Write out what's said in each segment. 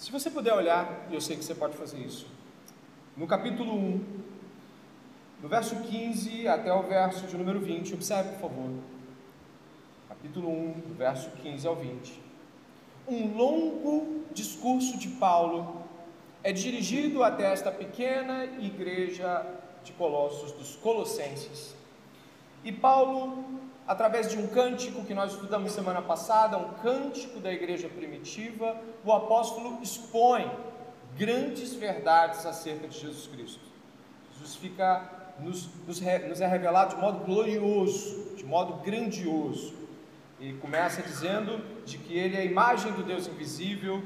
Se você puder olhar, e eu sei que você pode fazer isso, no capítulo 1, do verso 15 até o verso de número 20, observe por favor. Capítulo 1, do verso 15 ao 20. Um longo discurso de Paulo é dirigido até esta pequena igreja de Colossos, dos Colossenses. E Paulo, através de um cântico que nós estudamos semana passada, um cântico da igreja primitiva, o apóstolo expõe grandes verdades acerca de Jesus Cristo. Jesus fica nos, nos, nos é revelado de modo glorioso, de modo grandioso. E começa dizendo de que ele é a imagem do Deus invisível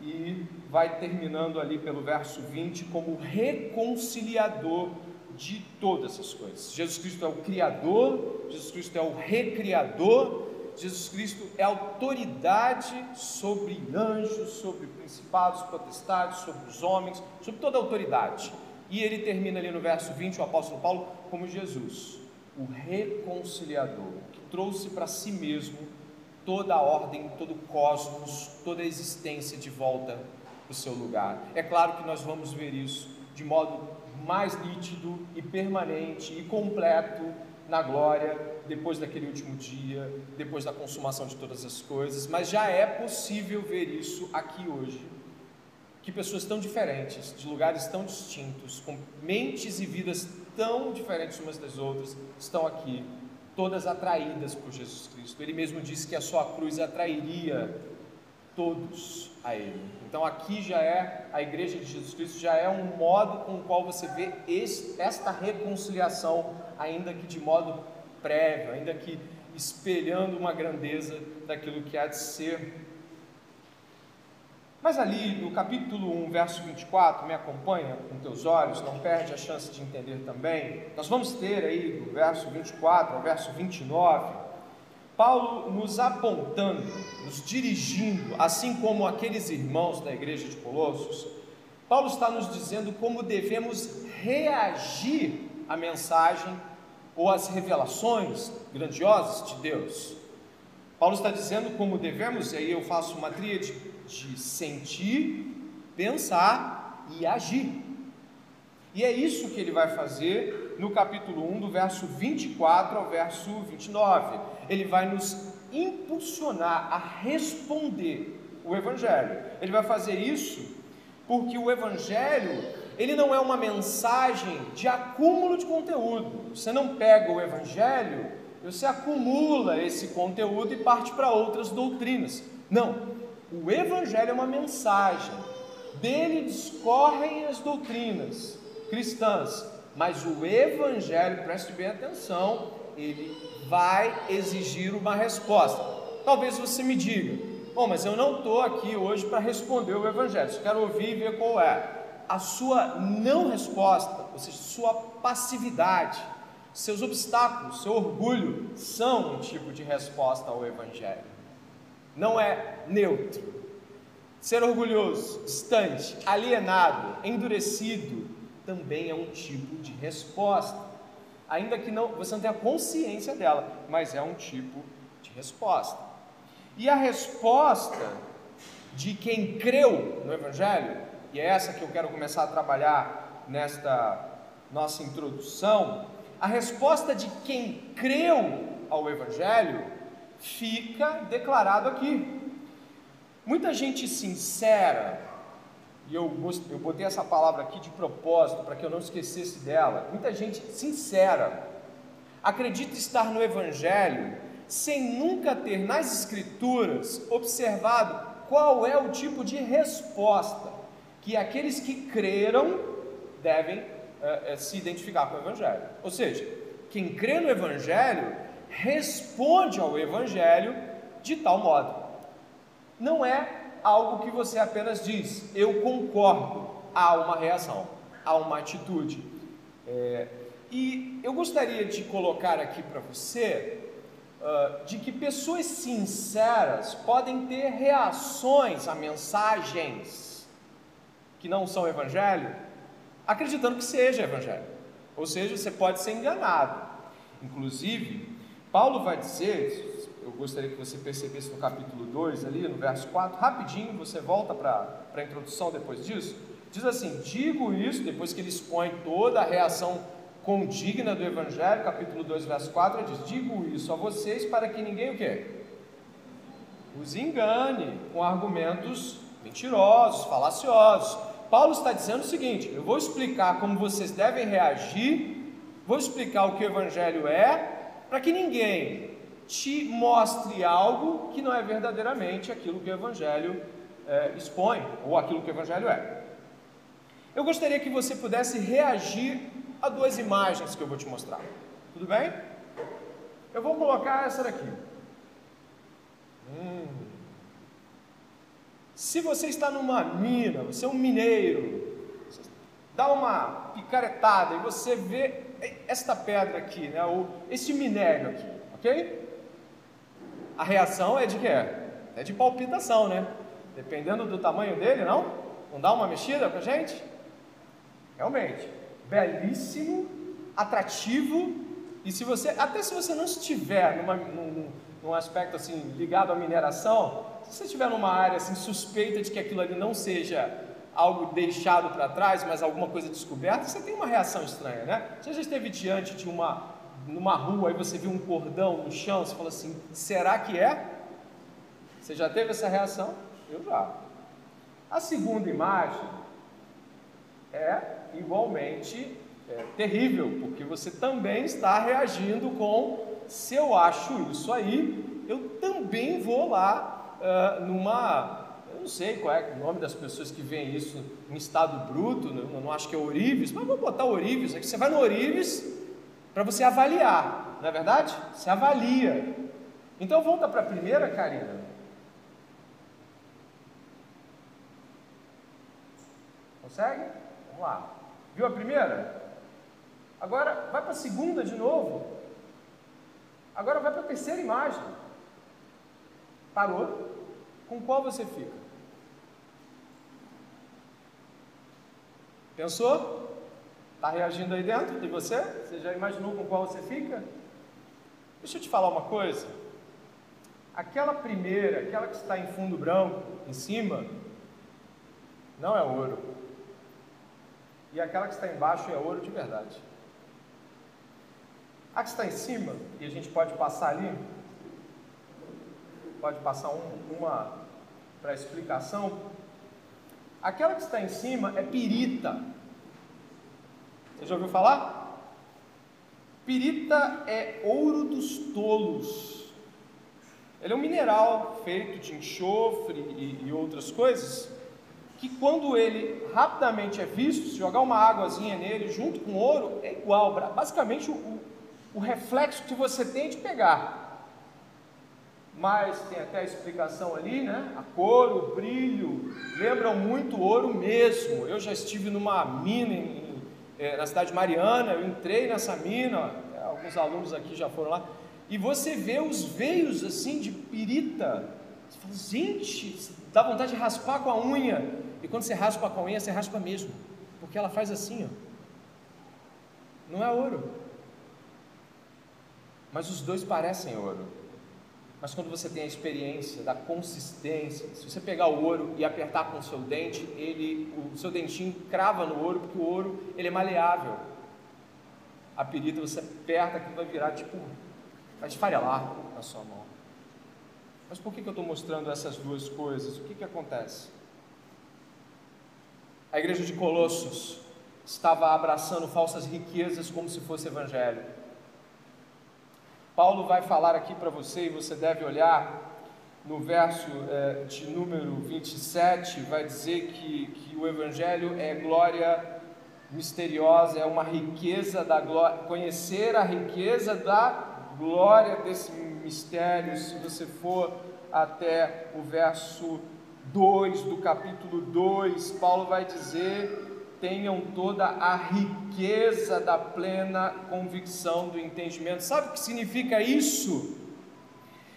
e vai terminando ali pelo verso 20 como reconciliador de todas as coisas. Jesus Cristo é o Criador, Jesus Cristo é o Recriador, Jesus Cristo é autoridade sobre anjos, sobre principados, potestades, sobre os homens, sobre toda autoridade. E ele termina ali no verso 20, o apóstolo Paulo, como Jesus, o reconciliador, que trouxe para si mesmo toda a ordem, todo o cosmos, toda a existência de volta para o seu lugar. É claro que nós vamos ver isso de modo mais nítido e permanente e completo na glória depois daquele último dia, depois da consumação de todas as coisas, mas já é possível ver isso aqui hoje. Que pessoas tão diferentes, de lugares tão distintos, com mentes e vidas tão diferentes umas das outras, estão aqui, todas atraídas por Jesus Cristo. Ele mesmo disse que a sua cruz atrairia todos a Ele. Então aqui já é, a igreja de Jesus Cristo já é um modo com o qual você vê esse, esta reconciliação, ainda que de modo prévio, ainda que espelhando uma grandeza daquilo que há de ser. Mas ali no capítulo 1, verso 24, me acompanha com teus olhos, não perde a chance de entender também. Nós vamos ter aí do verso 24 ao verso 29 Paulo nos apontando, nos dirigindo, assim como aqueles irmãos da igreja de Colossos, Paulo está nos dizendo como devemos reagir à mensagem ou às revelações grandiosas de Deus. Paulo está dizendo como devemos, e aí eu faço uma tríade de sentir, pensar e agir. E é isso que ele vai fazer no capítulo 1, do verso 24 ao verso 29. Ele vai nos impulsionar a responder o Evangelho. Ele vai fazer isso porque o Evangelho, ele não é uma mensagem de acúmulo de conteúdo. Você não pega o Evangelho, você acumula esse conteúdo e parte para outras doutrinas. Não. O Evangelho é uma mensagem. Dele discorrem as doutrinas cristãs, mas o Evangelho, preste bem atenção, ele vai exigir uma resposta. Talvez você me diga, bom, mas eu não estou aqui hoje para responder o Evangelho, eu quero ouvir e ver qual é. A sua não resposta, ou seja, sua passividade, seus obstáculos, seu orgulho, são um tipo de resposta ao Evangelho. Não é neutro. Ser orgulhoso, distante, alienado, endurecido, também é um tipo de resposta. Ainda que não, você não tenha consciência dela, mas é um tipo de resposta. E a resposta de quem creu no Evangelho, e é essa que eu quero começar a trabalhar nesta nossa introdução, a resposta de quem creu ao Evangelho fica declarado aqui. Muita gente sincera e eu, eu botei essa palavra aqui de propósito para que eu não esquecesse dela. Muita gente sincera acredita estar no Evangelho sem nunca ter nas Escrituras observado qual é o tipo de resposta que aqueles que creram devem é, é, se identificar com o Evangelho. Ou seja, quem crê no Evangelho responde ao Evangelho de tal modo. Não é algo que você apenas diz, eu concordo, há uma reação, há uma atitude. É, e eu gostaria de colocar aqui para você uh, de que pessoas sinceras podem ter reações a mensagens que não são evangelho, acreditando que seja evangelho. Ou seja, você pode ser enganado. Inclusive, Paulo vai dizer, eu gostaria que você percebesse no capítulo 2, ali no verso 4, rapidinho, você volta para a introdução depois disso. Diz assim: Digo isso, depois que ele expõe toda a reação condigna do Evangelho, capítulo 2, verso 4, ele diz: Digo isso a vocês para que ninguém o quê? Os engane com argumentos mentirosos, falaciosos. Paulo está dizendo o seguinte: eu vou explicar como vocês devem reagir, vou explicar o que o Evangelho é, para que ninguém te mostre algo que não é verdadeiramente aquilo que o Evangelho é, expõe, ou aquilo que o Evangelho é. Eu gostaria que você pudesse reagir a duas imagens que eu vou te mostrar. Tudo bem? Eu vou colocar essa daqui. Hum. Se você está numa mina, você é um mineiro, dá uma picaretada e você vê esta pedra aqui, né, o, esse minério aqui, ok? A reação é de quê? É de palpitação, né? Dependendo do tamanho dele, não? Não dá uma mexida pra gente? Realmente, belíssimo, atrativo, e se você, até se você não estiver numa, num, num aspecto assim ligado à mineração, se você estiver numa área assim suspeita de que aquilo ali não seja algo deixado para trás, mas alguma coisa descoberta, você tem uma reação estranha, né? Você já esteve diante de uma numa rua e você viu um cordão no chão, você fala assim: será que é? Você já teve essa reação? Eu já. A segunda imagem é igualmente é, terrível, porque você também está reagindo com: se eu acho isso aí, eu também vou lá uh, numa. Eu não sei qual é o nome das pessoas que veem isso em estado bruto, não, não acho que é Orives, mas vou botar Orives aqui. Você vai no Orives para você avaliar, não é verdade? Você avalia. Então volta para a primeira, Karina. Consegue? Vamos lá. Viu a primeira? Agora vai para a segunda de novo. Agora vai para a terceira imagem. Parou? Com qual você fica? Pensou? Está reagindo aí dentro de você? Você já imaginou com qual você fica? Deixa eu te falar uma coisa. Aquela primeira, aquela que está em fundo branco, em cima, não é ouro. E aquela que está embaixo é ouro de verdade. A que está em cima, e a gente pode passar ali, pode passar um, uma para explicação. Aquela que está em cima é pirita. Você já ouviu falar? Pirita é ouro dos tolos. Ele é um mineral feito de enxofre e, e outras coisas, que quando ele rapidamente é visto, se jogar uma águazinha nele junto com ouro, é igual, basicamente o, o reflexo que você tem de pegar. Mas tem até a explicação ali, né? A cor, o brilho, lembram muito ouro mesmo. Eu já estive numa mina em é, na cidade de Mariana, eu entrei nessa mina, é, alguns alunos aqui já foram lá, e você vê os veios assim de pirita. Você fala, gente, dá vontade de raspar com a unha. E quando você raspa com a unha, você raspa mesmo, porque ela faz assim, ó. Não é ouro. Mas os dois parecem ouro. Mas quando você tem a experiência da consistência, se você pegar o ouro e apertar com o seu dente, ele, o seu dentinho crava no ouro, porque o ouro ele é maleável. A perita você aperta que vai virar tipo, vai esfarelar na sua mão. Mas por que, que eu estou mostrando essas duas coisas? O que, que acontece? A igreja de Colossos estava abraçando falsas riquezas como se fosse evangelho Paulo vai falar aqui para você e você deve olhar no verso é, de número 27, vai dizer que, que o Evangelho é glória misteriosa, é uma riqueza da glória, conhecer a riqueza da glória desse mistério, se você for até o verso 2 do capítulo 2, Paulo vai dizer tenham toda a riqueza da plena convicção do entendimento. Sabe o que significa isso?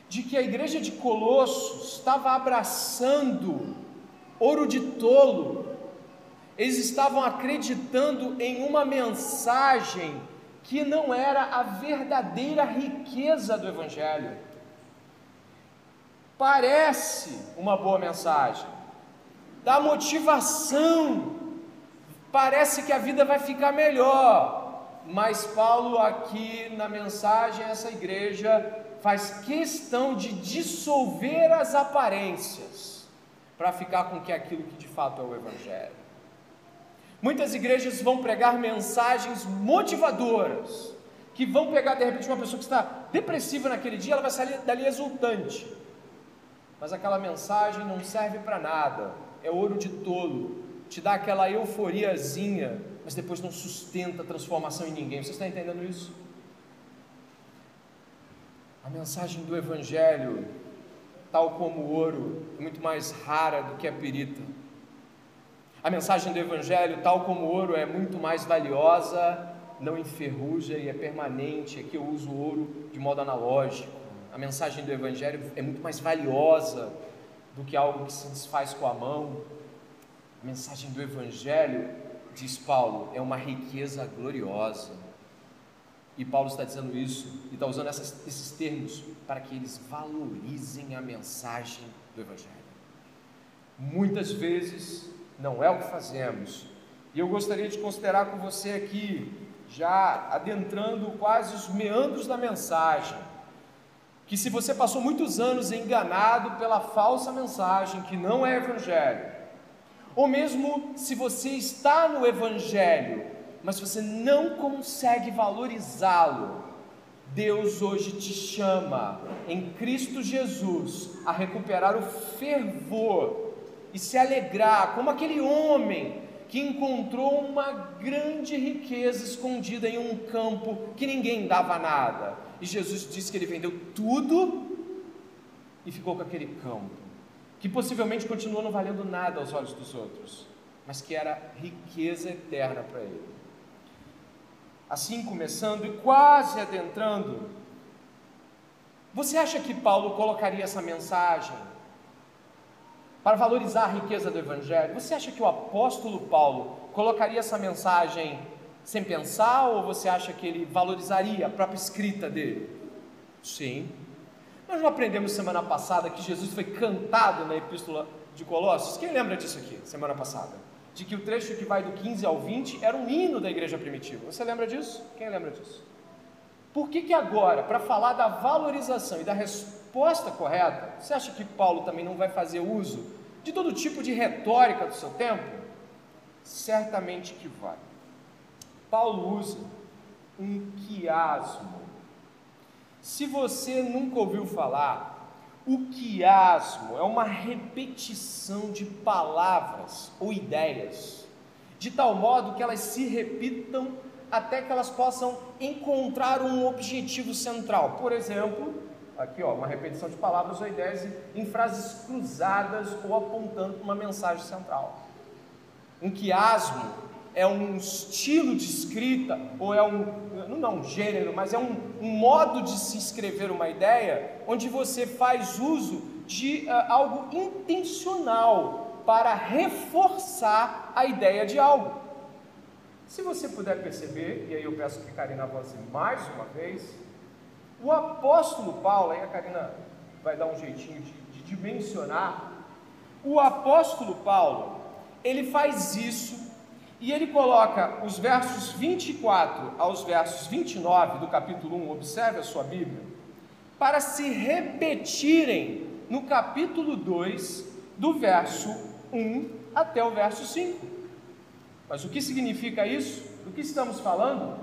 De que a igreja de Colossos estava abraçando ouro de tolo, eles estavam acreditando em uma mensagem que não era a verdadeira riqueza do Evangelho. parece uma boa mensagem, dá motivação, parece que a vida vai ficar melhor, mas Paulo aqui na mensagem essa igreja faz questão de dissolver as aparências para ficar com que aquilo que de fato é o evangelho. Muitas igrejas vão pregar mensagens motivadoras, que vão pegar de repente uma pessoa que está depressiva naquele dia, ela vai sair dali exultante. Mas aquela mensagem não serve para nada, é ouro de tolo, te dá aquela euforiazinha, mas depois não sustenta a transformação em ninguém. Você está entendendo isso? A mensagem do Evangelho, tal como o ouro, é muito mais rara do que a perita. A mensagem do Evangelho, tal como o ouro, é muito mais valiosa, não enferruja e é permanente. Aqui eu uso o ouro de modo analógico. A mensagem do Evangelho é muito mais valiosa do que algo que se desfaz com a mão. A mensagem do Evangelho, diz Paulo, é uma riqueza gloriosa. E Paulo está dizendo isso e está usando essas, esses termos para que eles valorizem a mensagem do Evangelho. Muitas vezes não é o que fazemos. E eu gostaria de considerar com você aqui, já adentrando quase os meandros da mensagem, que se você passou muitos anos enganado pela falsa mensagem que não é evangelho, ou mesmo se você está no evangelho, mas você não consegue valorizá-lo, Deus hoje te chama em Cristo Jesus a recuperar o fervor e se alegrar, como aquele homem que encontrou uma grande riqueza escondida em um campo que ninguém dava nada. E Jesus disse que ele vendeu tudo e ficou com aquele campo, que possivelmente continuou não valendo nada aos olhos dos outros, mas que era riqueza eterna para ele. Assim, começando e quase adentrando, você acha que Paulo colocaria essa mensagem para valorizar a riqueza do Evangelho, você acha que o apóstolo Paulo colocaria essa mensagem sem pensar ou você acha que ele valorizaria a própria escrita dele? Sim. Nós não aprendemos semana passada que Jesus foi cantado na epístola de Colossos? Quem lembra disso aqui, semana passada? De que o trecho que vai do 15 ao 20 era um hino da igreja primitiva. Você lembra disso? Quem lembra disso? Por que, que agora, para falar da valorização e da resposta correta, você acha que Paulo também não vai fazer uso de todo tipo de retórica do seu tempo? Certamente que vai. Paulo usa um quiasmo. Se você nunca ouviu falar, o quiasmo é uma repetição de palavras ou ideias, de tal modo que elas se repitam até que elas possam encontrar um objetivo central. Por exemplo, aqui ó, uma repetição de palavras ou ideias em frases cruzadas ou apontando para uma mensagem central. Um quiasmo é um estilo de escrita, ou é um, não é um gênero, mas é um, um modo de se escrever uma ideia, onde você faz uso de uh, algo intencional para reforçar a ideia de algo. Se você puder perceber, e aí eu peço que Karina avance mais uma vez, o apóstolo Paulo, aí a Karina vai dar um jeitinho de, de dimensionar, o apóstolo Paulo, ele faz isso e ele coloca os versos 24 aos versos 29 do capítulo 1, observe a sua Bíblia, para se repetirem no capítulo 2, do verso 1 até o verso 5. Mas o que significa isso? Do que estamos falando?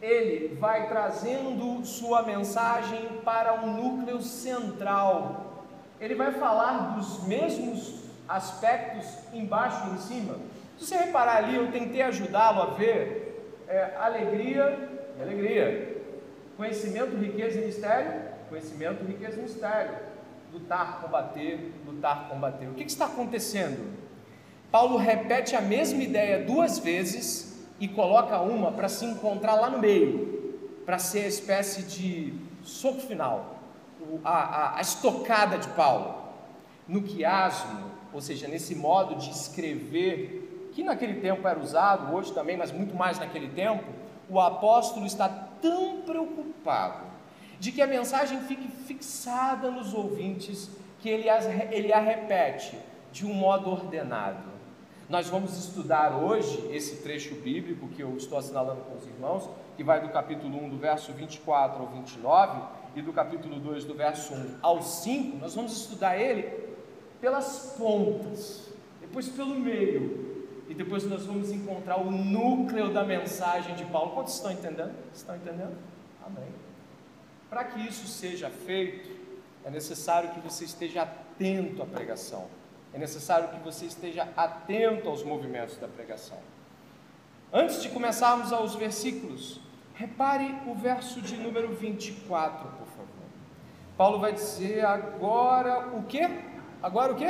Ele vai trazendo sua mensagem para um núcleo central. Ele vai falar dos mesmos aspectos embaixo e em cima. Se você reparar ali, eu tentei ajudá-lo a ver é, alegria e alegria, conhecimento, riqueza e mistério, conhecimento, riqueza e mistério, lutar, combater, lutar, combater. O que, que está acontecendo? Paulo repete a mesma ideia duas vezes e coloca uma para se encontrar lá no meio, para ser a espécie de soco final, a, a, a estocada de Paulo. No quiasmo, ou seja, nesse modo de escrever, que naquele tempo era usado, hoje também, mas muito mais naquele tempo, o apóstolo está tão preocupado de que a mensagem fique fixada nos ouvintes que ele a, ele a repete de um modo ordenado. Nós vamos estudar hoje esse trecho bíblico que eu estou assinalando com os irmãos, que vai do capítulo 1, do verso 24 ao 29, e do capítulo 2, do verso 1 ao 5. Nós vamos estudar ele pelas pontas, depois pelo meio, e depois nós vamos encontrar o núcleo da mensagem de Paulo. Quantos estão entendendo? Estão entendendo? Amém. Para que isso seja feito, é necessário que você esteja atento à pregação. É necessário que você esteja atento aos movimentos da pregação. Antes de começarmos aos versículos, repare o verso de número 24, por favor. Paulo vai dizer agora o que? Agora o que?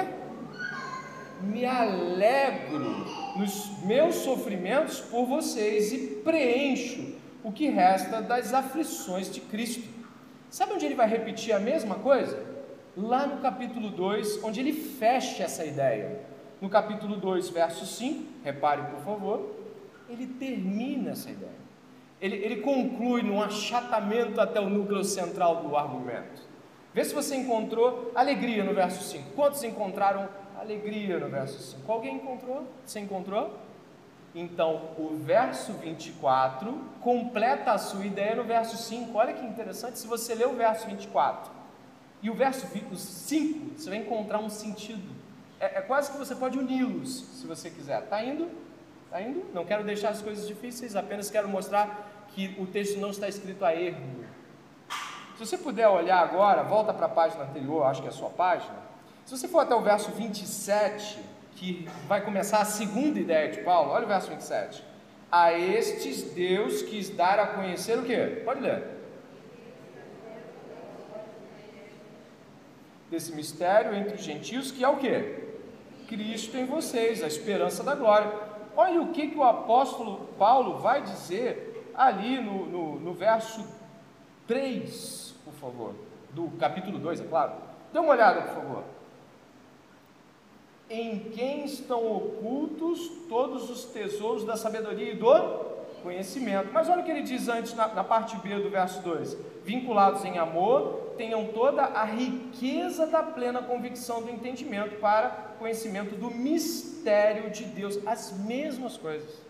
Me alegro nos meus sofrimentos por vocês e preencho o que resta das aflições de Cristo. Sabe onde ele vai repetir a mesma coisa? lá no capítulo 2, onde ele fecha essa ideia. No capítulo 2, verso 5, repare por favor, ele termina essa ideia. Ele, ele conclui num achatamento até o núcleo central do argumento. Vê se você encontrou alegria no verso 5. Quantos encontraram alegria no verso 5? Alguém encontrou? Você encontrou? Então, o verso 24 completa a sua ideia no verso 5. Olha que interessante, se você ler o verso 24 e o verso 5, você vai encontrar um sentido. É, é quase que você pode uni-los, se você quiser. Está indo? Está indo? Não quero deixar as coisas difíceis, apenas quero mostrar que o texto não está escrito a erro. Se você puder olhar agora, volta para a página anterior, acho que é a sua página. Se você for até o verso 27, que vai começar a segunda ideia de Paulo, olha o verso 27. A estes Deus quis dar a conhecer o que? Pode ler. desse mistério entre os gentios, que é o que? Cristo em vocês, a esperança da glória. Olha o que, que o apóstolo Paulo vai dizer ali no, no, no verso 3, por favor, do capítulo 2, é claro. Dê uma olhada, por favor. Em quem estão ocultos todos os tesouros da sabedoria e do conhecimento. Mas olha o que ele diz antes na, na parte B do verso 2: vinculados em amor, tenham toda a riqueza da plena convicção do entendimento para conhecimento do mistério de Deus, as mesmas coisas.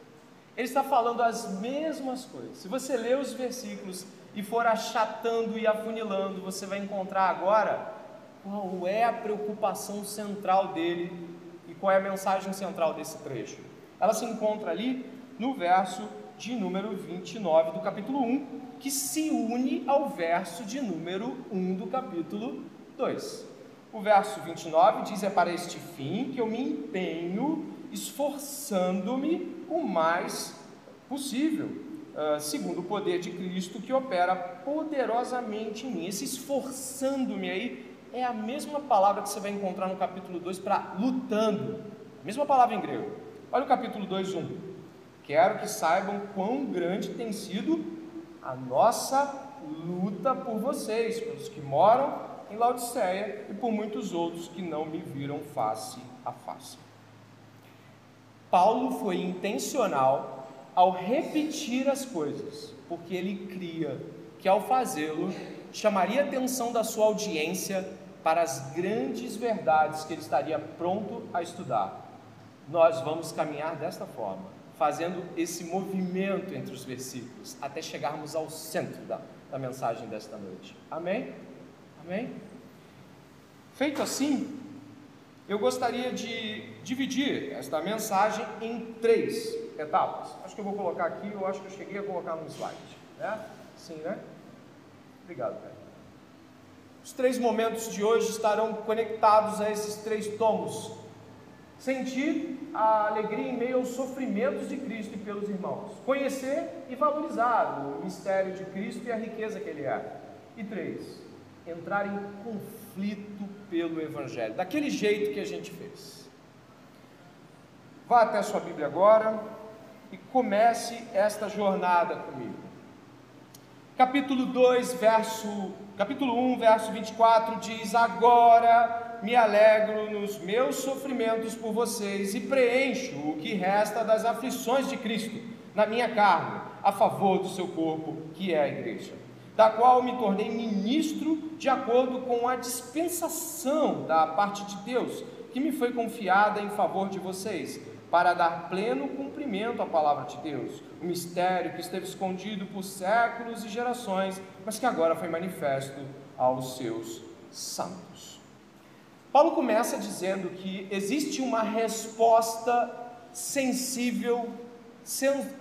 Ele está falando as mesmas coisas. Se você ler os versículos e for achatando e afunilando, você vai encontrar agora qual é a preocupação central dele e qual é a mensagem central desse trecho. Ela se encontra ali no verso de número 29 do capítulo 1, que se une ao verso de número 1 do capítulo 2. O verso 29 diz: É para este fim que eu me empenho, esforçando-me o mais possível, uh, segundo o poder de Cristo que opera poderosamente em mim. Esse esforçando-me aí é a mesma palavra que você vai encontrar no capítulo 2 para lutando, mesma palavra em grego. Olha o capítulo 2, 1. Quero que saibam quão grande tem sido a nossa luta por vocês, pelos que moram em Laodiceia e por muitos outros que não me viram face a face. Paulo foi intencional ao repetir as coisas, porque ele cria que ao fazê-lo chamaria a atenção da sua audiência para as grandes verdades que ele estaria pronto a estudar. Nós vamos caminhar desta forma fazendo esse movimento entre os versículos, até chegarmos ao centro da, da mensagem desta noite. Amém? Amém? Feito assim, eu gostaria de dividir esta mensagem em três etapas. Acho que eu vou colocar aqui, eu acho que eu cheguei a colocar no slide. Né? Sim, né? Obrigado, Pedro. Os três momentos de hoje estarão conectados a esses três tomos Sentir a alegria em meio aos sofrimentos de Cristo e pelos irmãos. Conhecer e valorizar o mistério de Cristo e a riqueza que Ele é. E três, entrar em conflito pelo Evangelho, daquele jeito que a gente fez. Vá até a sua Bíblia agora e comece esta jornada comigo. Capítulo 2, verso, capítulo 1, verso 24 diz: Agora me alegro nos meus sofrimentos por vocês e preencho o que resta das aflições de Cristo na minha carne, a favor do seu corpo, que é a igreja. Da qual me tornei ministro de acordo com a dispensação da parte de Deus, que me foi confiada em favor de vocês, para dar pleno cumprimento à palavra de Deus, o mistério que esteve escondido por séculos e gerações, mas que agora foi manifesto aos seus santos. Paulo começa dizendo que existe uma resposta sensível,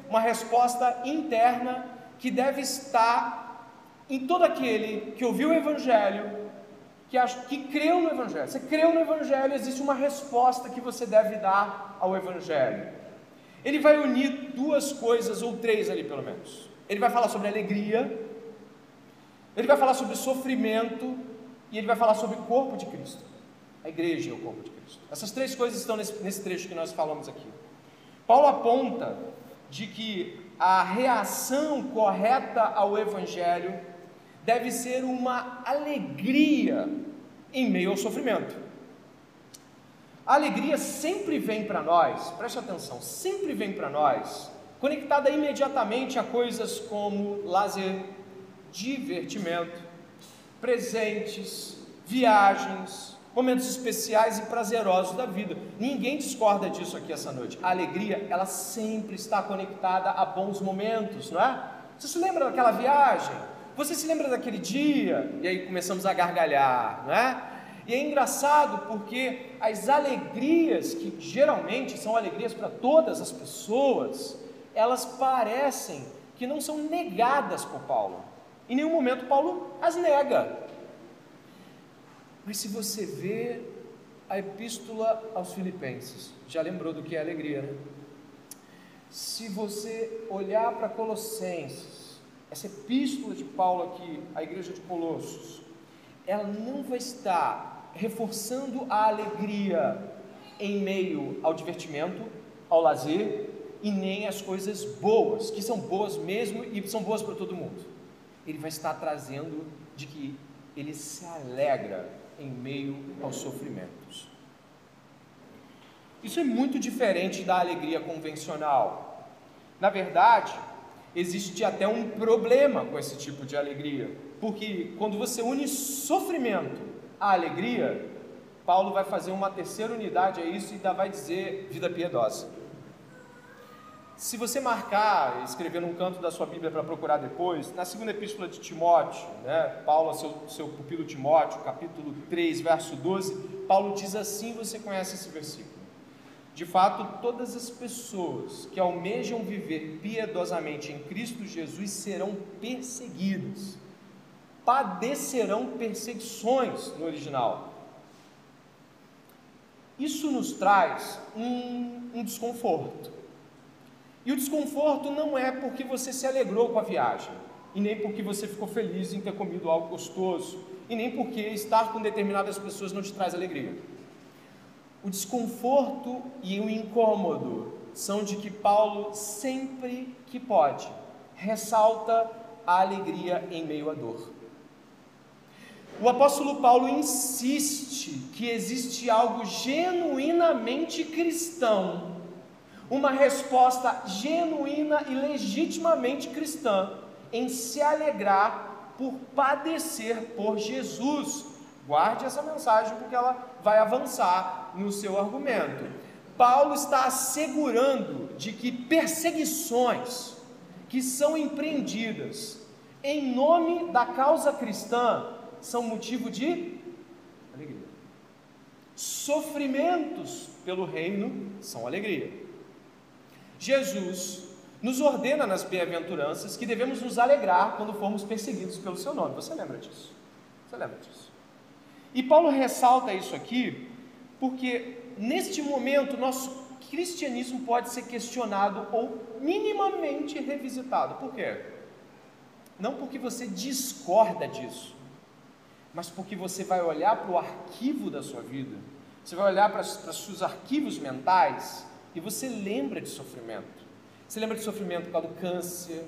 uma resposta interna que deve estar em todo aquele que ouviu o Evangelho, que, que creu no Evangelho. Você creu no Evangelho, existe uma resposta que você deve dar ao Evangelho. Ele vai unir duas coisas, ou três ali pelo menos. Ele vai falar sobre alegria, ele vai falar sobre sofrimento, e ele vai falar sobre o corpo de Cristo. A igreja é o corpo de Cristo. Essas três coisas estão nesse, nesse trecho que nós falamos aqui. Paulo aponta de que a reação correta ao Evangelho deve ser uma alegria em meio ao sofrimento. A alegria sempre vem para nós, preste atenção, sempre vem para nós, conectada imediatamente a coisas como lazer, divertimento, presentes, viagens, momentos especiais e prazerosos da vida. Ninguém discorda disso aqui essa noite. A alegria, ela sempre está conectada a bons momentos, não é? Você se lembra daquela viagem? Você se lembra daquele dia? E aí começamos a gargalhar, não é? E é engraçado porque as alegrias, que geralmente são alegrias para todas as pessoas, elas parecem que não são negadas por Paulo. Em nenhum momento Paulo as nega. Mas se você vê a epístola aos Filipenses, já lembrou do que é alegria, né? Se você olhar para Colossenses, essa epístola de Paulo aqui, à igreja de Colossos, ela não vai estar reforçando a alegria em meio ao divertimento, ao lazer e nem as coisas boas, que são boas mesmo e são boas para todo mundo. Ele vai estar trazendo de que ele se alegra em meio aos sofrimentos. Isso é muito diferente da alegria convencional. Na verdade, existe até um problema com esse tipo de alegria, porque quando você une sofrimento à alegria, Paulo vai fazer uma terceira unidade a isso e ainda vai dizer vida piedosa. Se você marcar, escrever num canto da sua Bíblia para procurar depois, na segunda epístola de Timóteo, né, Paulo, seu, seu pupilo Timóteo, capítulo 3, verso 12, Paulo diz assim: você conhece esse versículo. De fato, todas as pessoas que almejam viver piedosamente em Cristo Jesus serão perseguidas, padecerão perseguições no original. Isso nos traz um, um desconforto. E o desconforto não é porque você se alegrou com a viagem, e nem porque você ficou feliz em ter comido algo gostoso, e nem porque estar com determinadas pessoas não te traz alegria. O desconforto e o incômodo são de que Paulo, sempre que pode, ressalta a alegria em meio à dor. O apóstolo Paulo insiste que existe algo genuinamente cristão, uma resposta genuína e legitimamente cristã em se alegrar por padecer por Jesus. Guarde essa mensagem porque ela vai avançar no seu argumento. Paulo está assegurando de que perseguições que são empreendidas em nome da causa cristã são motivo de alegria. Sofrimentos pelo reino são alegria. Jesus nos ordena nas bem-aventuranças que devemos nos alegrar quando formos perseguidos pelo seu nome. Você lembra disso? Você lembra disso? E Paulo ressalta isso aqui porque neste momento nosso cristianismo pode ser questionado ou minimamente revisitado. Por quê? Não porque você discorda disso, mas porque você vai olhar para o arquivo da sua vida, você vai olhar para, os seus arquivos mentais e você lembra de sofrimento. Você lembra de sofrimento por causa do câncer,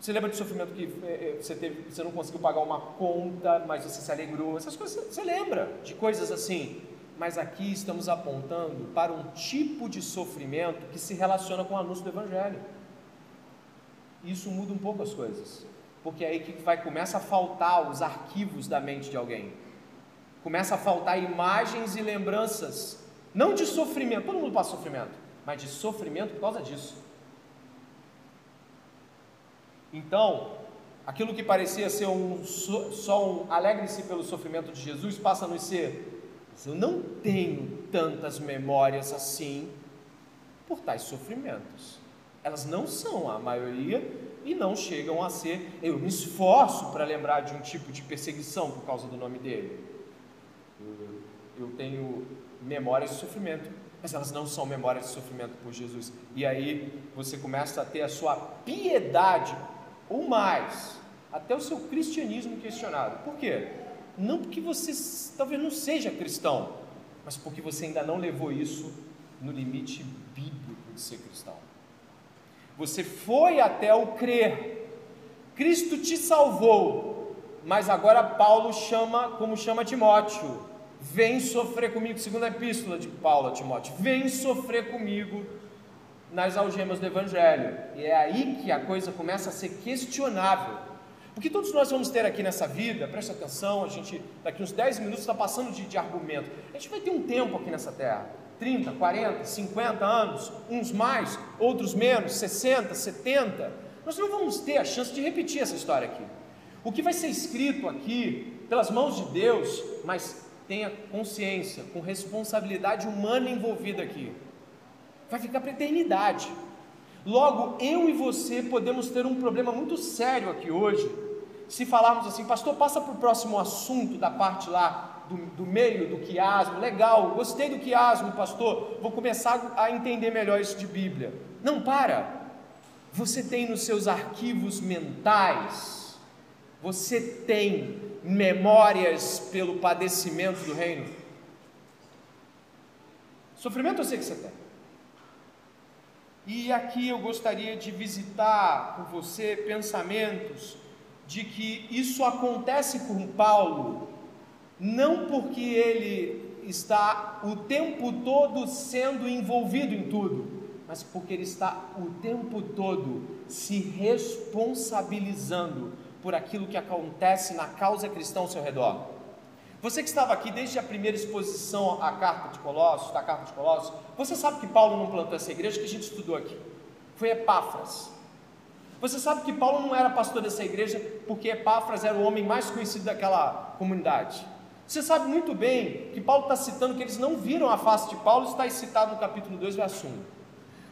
você lembra de sofrimento que é, você, teve, você não conseguiu pagar uma conta, mas você se alegrou? Essas coisas você lembra de coisas assim. Mas aqui estamos apontando para um tipo de sofrimento que se relaciona com o anúncio do Evangelho. Isso muda um pouco as coisas. porque é aí que vai começa a faltar os arquivos da mente de alguém. Começa a faltar imagens e lembranças, não de sofrimento, todo mundo passa sofrimento, mas de sofrimento por causa disso. Então, aquilo que parecia ser um, só um alegre-se pelo sofrimento de Jesus passa a nos ser eu não tenho tantas memórias assim por tais sofrimentos. Elas não são a maioria e não chegam a ser. Eu me esforço para lembrar de um tipo de perseguição por causa do nome dele. Eu, eu tenho memórias de sofrimento, mas elas não são memórias de sofrimento por Jesus. E aí você começa a ter a sua piedade, ou mais, até o seu cristianismo questionado. Por quê? Não porque você talvez não seja cristão, mas porque você ainda não levou isso no limite bíblico de ser cristão. Você foi até o crer, Cristo te salvou, mas agora Paulo chama, como chama Timóteo, vem sofrer comigo, segunda epístola de Paulo a Timóteo, vem sofrer comigo nas algemas do Evangelho. E é aí que a coisa começa a ser questionável. Porque todos nós vamos ter aqui nessa vida, preste atenção, a gente daqui uns 10 minutos está passando de, de argumento. A gente vai ter um tempo aqui nessa terra. 30, 40, 50 anos, uns mais, outros menos, 60, 70. Nós não vamos ter a chance de repetir essa história aqui. O que vai ser escrito aqui, pelas mãos de Deus, mas tenha consciência, com responsabilidade humana envolvida aqui, vai ficar para a eternidade. Logo, eu e você podemos ter um problema muito sério aqui hoje, se falarmos assim, pastor, passa para o próximo assunto da parte lá do, do, meio do quiasmo, legal, gostei do quiasmo, pastor, vou começar a entender melhor isso de Bíblia. Não para. Você tem nos seus arquivos mentais, você tem memórias pelo padecimento do reino. Sofrimento eu sei que você tem. E aqui eu gostaria de visitar com você pensamentos de que isso acontece com Paulo, não porque ele está o tempo todo sendo envolvido em tudo, mas porque ele está o tempo todo se responsabilizando por aquilo que acontece na causa cristã ao seu redor. Você que estava aqui desde a primeira exposição à carta de Colossos, da carta de Colossos, você sabe que Paulo não plantou essa igreja que a gente estudou aqui. Foi Epáfras. Você sabe que Paulo não era pastor dessa igreja porque Epáfras era o homem mais conhecido daquela comunidade. Você sabe muito bem que Paulo está citando que eles não viram a face de Paulo, está citado no capítulo 2, verso 1.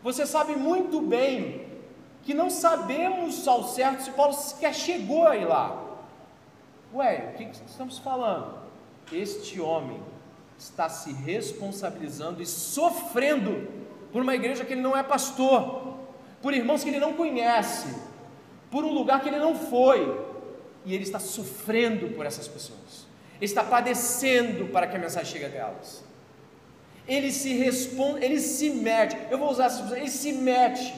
Você sabe muito bem que não sabemos ao certo se Paulo sequer chegou aí lá. Ué, o que estamos falando? Este homem está se responsabilizando e sofrendo por uma igreja que ele não é pastor, por irmãos que ele não conhece, por um lugar que ele não foi, e ele está sofrendo por essas pessoas, ele está padecendo para que a mensagem chegue até elas. Ele se responde, ele se mete, eu vou usar essa expressão, ele se mete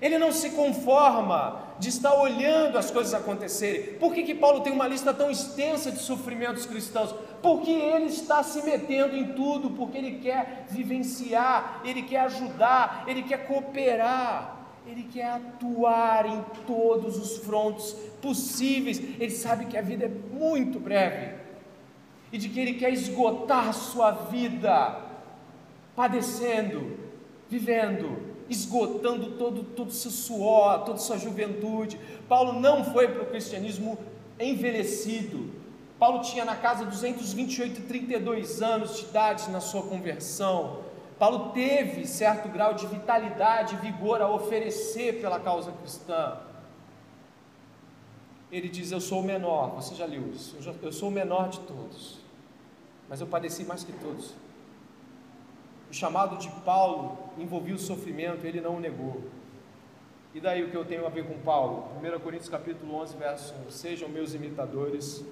ele não se conforma de estar olhando as coisas acontecerem. Por que, que Paulo tem uma lista tão extensa de sofrimentos cristãos? Porque ele está se metendo em tudo, porque ele quer vivenciar, ele quer ajudar, ele quer cooperar, ele quer atuar em todos os frontes possíveis. Ele sabe que a vida é muito breve e de que ele quer esgotar sua vida padecendo, vivendo esgotando todo, todo o seu suor, toda a sua juventude. Paulo não foi para o cristianismo envelhecido. Paulo tinha na casa 228 e 32 anos de idade na sua conversão. Paulo teve certo grau de vitalidade e vigor a oferecer pela causa cristã. Ele diz: Eu sou o menor, você já leu isso, eu, já, eu sou o menor de todos, mas eu padeci mais que todos. O chamado de Paulo envolvia o sofrimento, ele não o negou. E daí o que eu tenho a ver com Paulo? 1 Coríntios capítulo 11, verso 1. Sejam meus imitadores,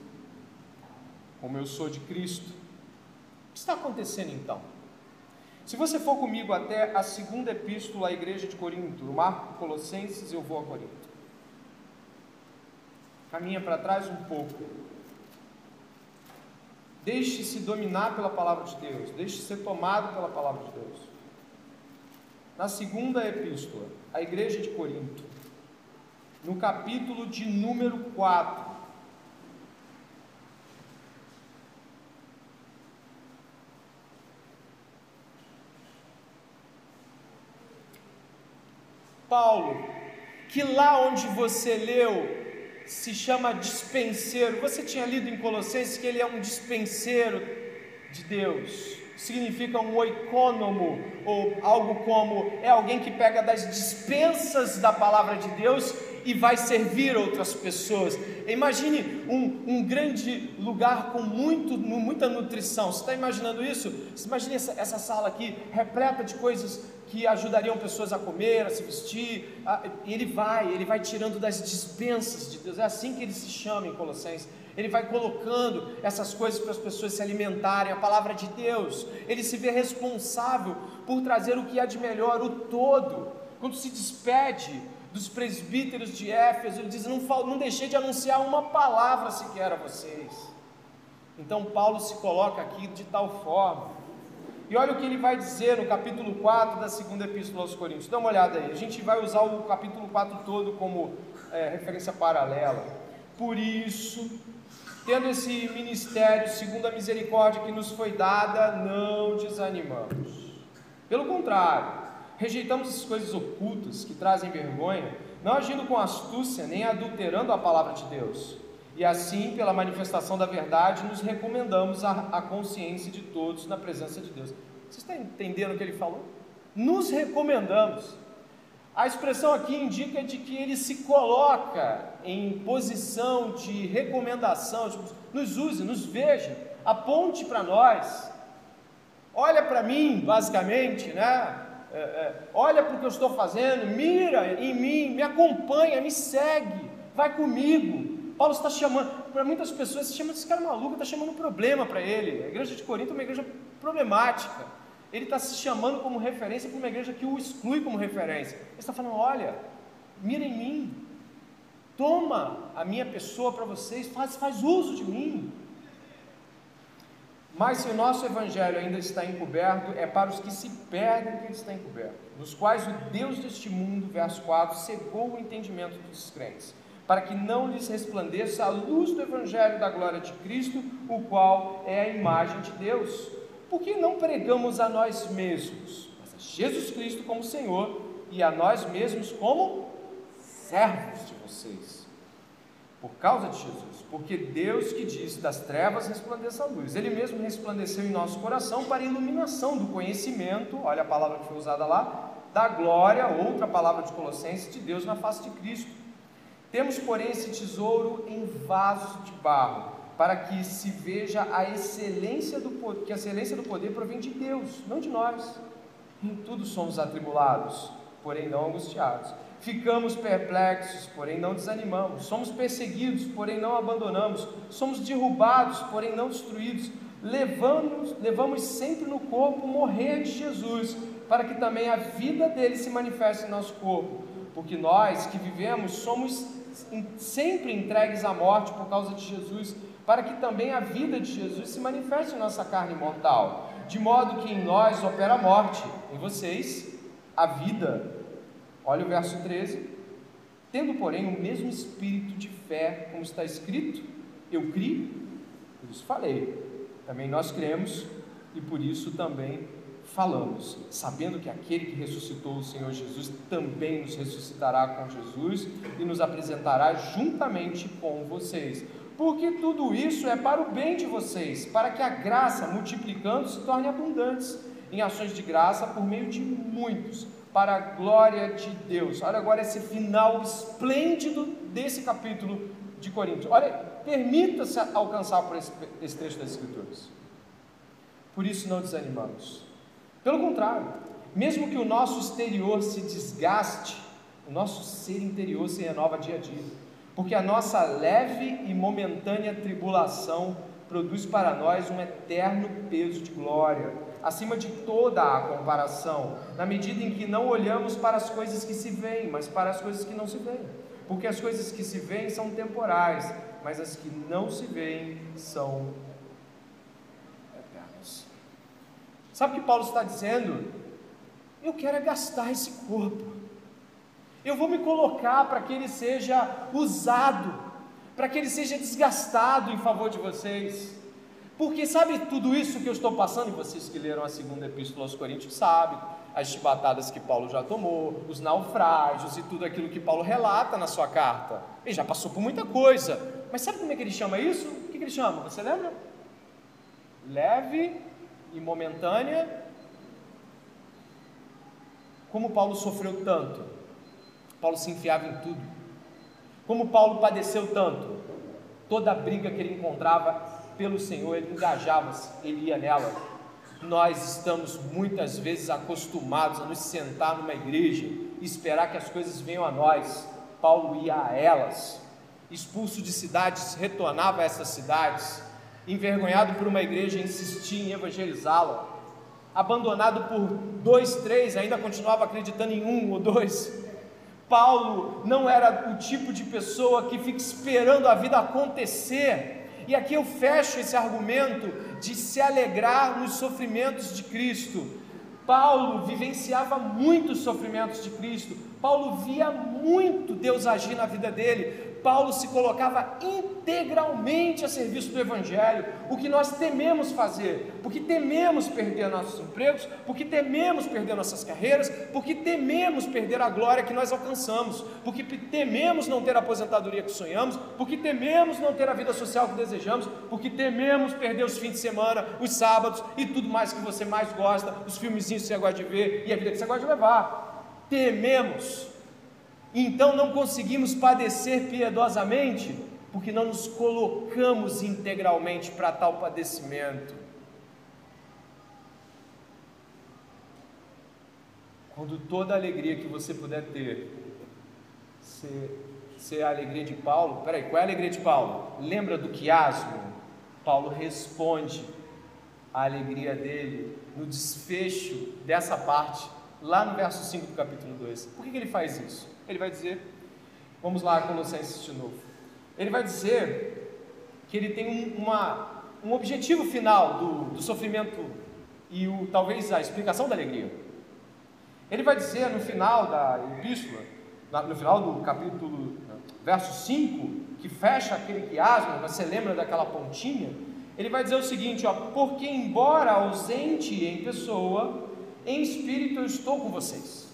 como eu sou de Cristo. O que está acontecendo então? Se você for comigo até a segunda epístola à igreja de Corinto, no Marco Colossenses, eu vou a Corinto. Caminha para trás um pouco. Deixe-se dominar pela palavra de Deus, deixe-se ser tomado pela palavra de Deus. Na segunda epístola, a igreja de Corinto, no capítulo de número 4. Paulo, que lá onde você leu se chama dispenseiro. Você tinha lido em Colossenses que ele é um dispenseiro de Deus. Significa um oicônomo, ou algo como é alguém que pega das dispensas da palavra de Deus e vai servir outras pessoas. Imagine um, um grande lugar com muito, muita nutrição. Você está imaginando isso? Você imagina essa, essa sala aqui repleta de coisas que ajudariam pessoas a comer, a se vestir. A, ele vai, ele vai tirando das dispensas de Deus. É assim que ele se chama em Colossenses. Ele vai colocando essas coisas para as pessoas se alimentarem, a palavra de Deus. Ele se vê responsável por trazer o que há de melhor, o todo. Quando se despede dos presbíteros de Éfeso, ele diz: não, não deixei de anunciar uma palavra sequer a vocês. Então Paulo se coloca aqui de tal forma. E olha o que ele vai dizer no capítulo 4 da segunda epístola aos Coríntios. Dá uma olhada aí. A gente vai usar o capítulo 4 todo como é, referência paralela. Por isso, tendo esse ministério segundo a misericórdia que nos foi dada, não desanimamos. Pelo contrário, rejeitamos as coisas ocultas que trazem vergonha, não agindo com astúcia nem adulterando a palavra de Deus. E assim, pela manifestação da verdade, nos recomendamos a, consciência de todos na presença de Deus. Você está entendendo o que ele falou? Nos recomendamos. A expressão aqui indica de que ele se coloca em posição de recomendação, tipo, nos use, nos veja, aponte para nós, olha para mim, basicamente, né? É, é, olha para o que eu estou fazendo, mira em mim, me acompanha, me segue, vai comigo. Paulo está chamando, para muitas pessoas, chama esse cara maluco, está chamando um problema para ele. A igreja de Corinto é uma igreja problemática ele está se chamando como referência para uma igreja que o exclui como referência. Ele está falando: olha, mira em mim, toma a minha pessoa para vocês, faz, faz uso de mim. Mas se o nosso evangelho ainda está encoberto, é para os que se perdem que ele está encoberto, nos quais o Deus deste mundo, verso 4, cegou o entendimento dos crentes, para que não lhes resplandeça a luz do evangelho da glória de Cristo, o qual é a imagem de Deus por que não pregamos a nós mesmos, mas a Jesus Cristo como Senhor e a nós mesmos como servos de vocês? Por causa de Jesus, porque Deus que disse das trevas resplandeça a luz, Ele mesmo resplandeceu em nosso coração para iluminação do conhecimento, olha a palavra que foi usada lá, da glória, outra palavra de Colossenses, de Deus na face de Cristo. Temos, porém, esse tesouro em vasos de barro para que se veja a excelência do poder, que a excelência do poder provém de Deus, não de nós. Em tudo somos atribulados, porém não angustiados. Ficamos perplexos, porém não desanimamos. Somos perseguidos, porém não abandonamos. Somos derrubados, porém não destruídos. Levamos, levamos sempre no corpo morrer de Jesus, para que também a vida dele se manifeste em nosso corpo. Porque nós que vivemos somos sempre entregues à morte por causa de Jesus, para que também a vida de Jesus se manifeste em nossa carne mortal, de modo que em nós opera a morte, em vocês a vida. Olha o verso 13. Tendo, porém, o mesmo espírito de fé, como está escrito, eu criei, por isso falei. Também nós cremos e por isso também falamos, sabendo que aquele que ressuscitou o Senhor Jesus também nos ressuscitará com Jesus e nos apresentará juntamente com vocês porque tudo isso é para o bem de vocês, para que a graça, multiplicando, se torne abundante em ações de graça por meio de muitos, para a glória de Deus. Olha agora esse final esplêndido desse capítulo de Coríntios. Olha, permita-se alcançar por esse, esse trecho das Escrituras. Por isso não desanimamos. Pelo contrário, mesmo que o nosso exterior se desgaste, o nosso ser interior se renova dia a dia porque a nossa leve e momentânea tribulação produz para nós um eterno peso de glória, acima de toda a comparação, na medida em que não olhamos para as coisas que se veem, mas para as coisas que não se veem, porque as coisas que se veem são temporais, mas as que não se veem são eternas. Sabe o que Paulo está dizendo? Eu quero é gastar esse corpo. Eu vou me colocar para que ele seja usado, para que ele seja desgastado em favor de vocês. Porque sabe tudo isso que eu estou passando, e vocês que leram a segunda epístola aos Coríntios sabem, as chibatadas que Paulo já tomou, os naufrágios e tudo aquilo que Paulo relata na sua carta. Ele já passou por muita coisa. Mas sabe como é que ele chama isso? O que, ele chama? Você lembra? Leve e momentânea. Como Paulo sofreu tanto. Paulo se enfiava em tudo. Como Paulo padeceu tanto. Toda briga que ele encontrava pelo Senhor, ele engajava-se, ele ia nela. Nós estamos muitas vezes acostumados a nos sentar numa igreja e esperar que as coisas venham a nós. Paulo ia a elas, expulso de cidades, retornava a essas cidades, envergonhado por uma igreja, insistia em evangelizá-la, abandonado por dois, três, ainda continuava acreditando em um ou dois. Paulo não era o tipo de pessoa que fica esperando a vida acontecer e aqui eu fecho esse argumento de se alegrar nos sofrimentos de Cristo. Paulo vivenciava muitos sofrimentos de Cristo, Paulo via muito Deus agir na vida dele, Paulo se colocava integralmente a serviço do Evangelho, o que nós tememos fazer, porque tememos perder nossos empregos, porque tememos perder nossas carreiras, porque tememos perder a glória que nós alcançamos, porque tememos não ter a aposentadoria que sonhamos, porque tememos não ter a vida social que desejamos, porque tememos perder os fins de semana, os sábados e tudo mais que você mais gosta, os filmezinhos que você gosta de ver e a vida que você gosta de levar. Tememos então não conseguimos padecer piedosamente, porque não nos colocamos integralmente para tal padecimento. Quando toda a alegria que você puder ter ser, ser a alegria de Paulo, peraí, qual é a alegria de Paulo? Lembra do quiasmo? Paulo responde a alegria dele no desfecho dessa parte, lá no verso 5 do capítulo 2. Por que, que ele faz isso? Ele vai dizer, vamos lá, Colossenses de novo. Ele vai dizer que ele tem uma, um objetivo final do, do sofrimento e o, talvez a explicação da alegria. Ele vai dizer no final da epístola, no final do capítulo, verso 5, que fecha aquele quiasmo, você lembra daquela pontinha? Ele vai dizer o seguinte: ó, porque embora ausente em pessoa, em espírito eu estou com vocês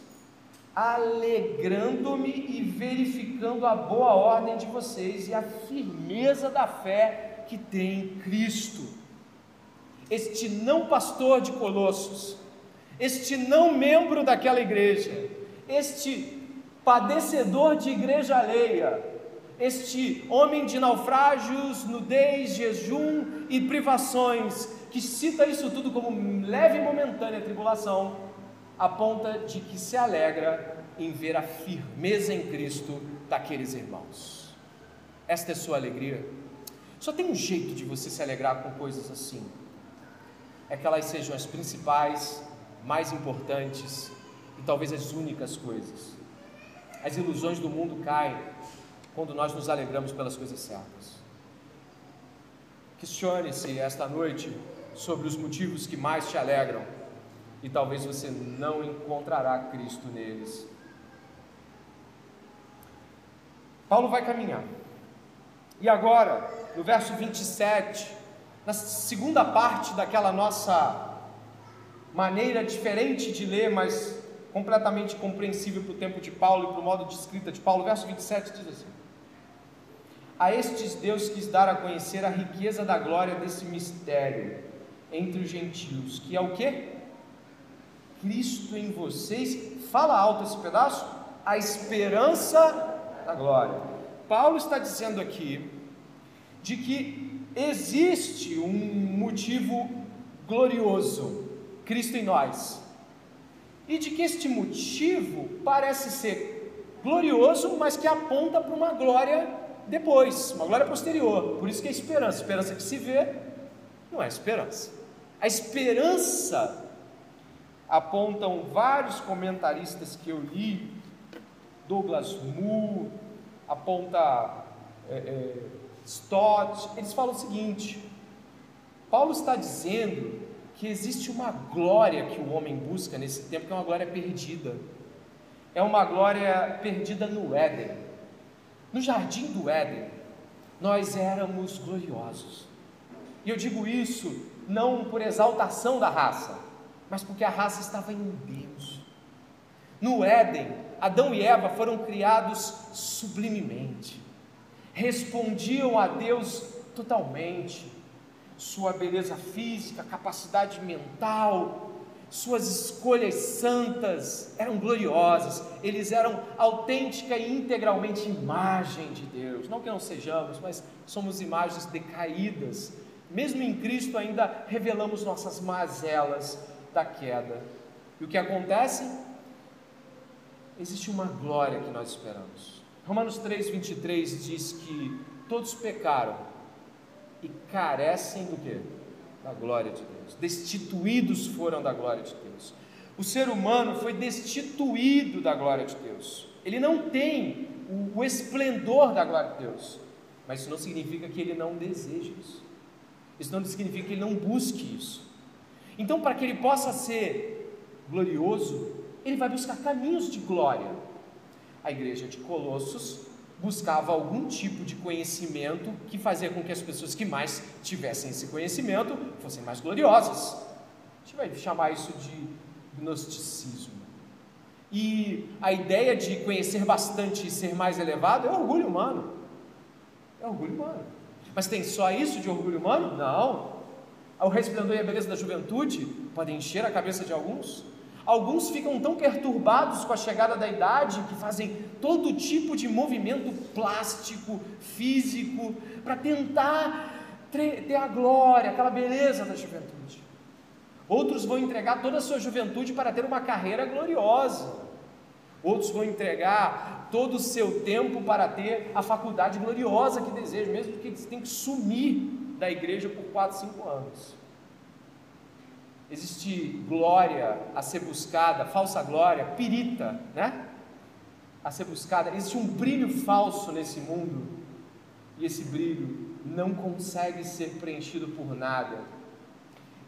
alegrando-me e verificando a boa ordem de vocês e a firmeza da fé que tem em Cristo. Este não pastor de Colossos, este não membro daquela igreja, este padecedor de igreja alheia, este homem de naufrágios, nudez, jejum e privações, que cita isso tudo como leve e momentânea tribulação, aponta de que se alegra em ver a firmeza em Cristo daqueles irmãos. Esta é sua alegria. Só tem um jeito de você se alegrar com coisas assim. É que elas sejam as principais, mais importantes e talvez as únicas coisas. As ilusões do mundo caem quando nós nos alegramos pelas coisas certas. Questione-se esta noite sobre os motivos que mais te alegram e talvez você não encontrará Cristo neles. Paulo vai caminhar. E agora, no verso 27, na segunda parte daquela nossa maneira diferente de ler, mas completamente compreensível para o tempo de Paulo e para o modo de escrita de Paulo, verso 27 diz assim: A estes Deus quis dar a conhecer a riqueza da glória desse mistério entre os gentios, que é o que? Cristo em vocês, fala alto esse pedaço, a esperança da glória. Paulo está dizendo aqui de que existe um motivo glorioso, Cristo em nós, e de que este motivo parece ser glorioso, mas que aponta para uma glória depois, uma glória posterior. Por isso que é esperança, esperança que se vê não é esperança. A esperança apontam vários comentaristas que eu li, Douglas Moore, aponta é, é, Stott, eles falam o seguinte: Paulo está dizendo que existe uma glória que o homem busca nesse tempo, que é uma glória perdida. é uma glória perdida no Éden. No jardim do Éden, nós éramos gloriosos. E eu digo isso não por exaltação da raça, mas porque a raça estava em Deus. No Éden, Adão e Eva foram criados sublimemente, respondiam a Deus totalmente. Sua beleza física, capacidade mental, suas escolhas santas eram gloriosas, eles eram autêntica e integralmente imagem de Deus. Não que não sejamos, mas somos imagens decaídas. Mesmo em Cristo, ainda revelamos nossas mazelas da queda. E o que acontece? Existe uma glória que nós esperamos. Romanos 3,23 diz que todos pecaram e carecem do que? Da glória de Deus. Destituídos foram da glória de Deus. O ser humano foi destituído da glória de Deus. Ele não tem o, o esplendor da glória de Deus. Mas isso não significa que ele não deseje isso. Isso não significa que ele não busque isso. Então, para que ele possa ser glorioso, ele vai buscar caminhos de glória. A igreja de Colossos buscava algum tipo de conhecimento que fazia com que as pessoas que mais tivessem esse conhecimento fossem mais gloriosas. A gente vai chamar isso de gnosticismo. E a ideia de conhecer bastante e ser mais elevado é orgulho humano. É orgulho humano. Mas tem só isso de orgulho humano? Não. O resplendor e a beleza da juventude podem encher a cabeça de alguns. Alguns ficam tão perturbados com a chegada da idade que fazem todo tipo de movimento plástico, físico, para tentar ter a glória, aquela beleza da juventude. Outros vão entregar toda a sua juventude para ter uma carreira gloriosa. Outros vão entregar todo o seu tempo para ter a faculdade gloriosa que desejam, mesmo que eles tenham que sumir da igreja por 4, 5 anos existe glória a ser buscada, falsa glória, pirita, né? A ser buscada. Existe um brilho falso nesse mundo e esse brilho não consegue ser preenchido por nada.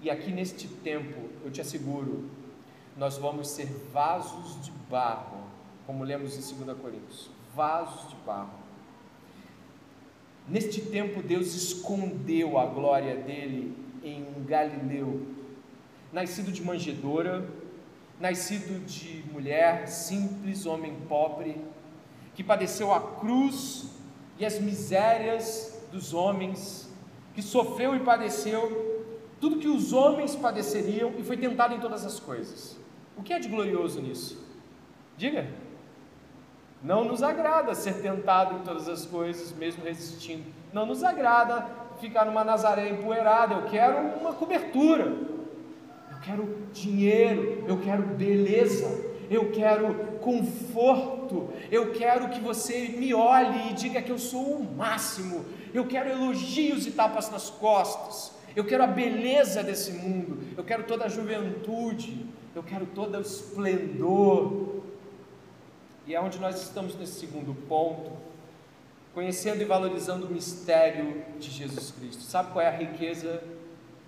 E aqui neste tempo, eu te asseguro, nós vamos ser vasos de barro, como lemos em 2 Coríntios, vasos de barro. Neste tempo, Deus escondeu a glória dele em um Galileu, nascido de manjedoura, nascido de mulher simples, homem pobre, que padeceu a cruz e as misérias dos homens, que sofreu e padeceu tudo que os homens padeceriam e foi tentado em todas as coisas. O que é de glorioso nisso? Diga. Não nos agrada ser tentado em todas as coisas, mesmo resistindo. Não nos agrada ficar numa Nazaré empoeirada. Eu quero uma cobertura. Quero dinheiro, eu quero beleza, eu quero conforto, eu quero que você me olhe e diga que eu sou o máximo, eu quero elogios e tapas nas costas, eu quero a beleza desse mundo, eu quero toda a juventude, eu quero todo o esplendor. E é onde nós estamos nesse segundo ponto, conhecendo e valorizando o mistério de Jesus Cristo. Sabe qual é a riqueza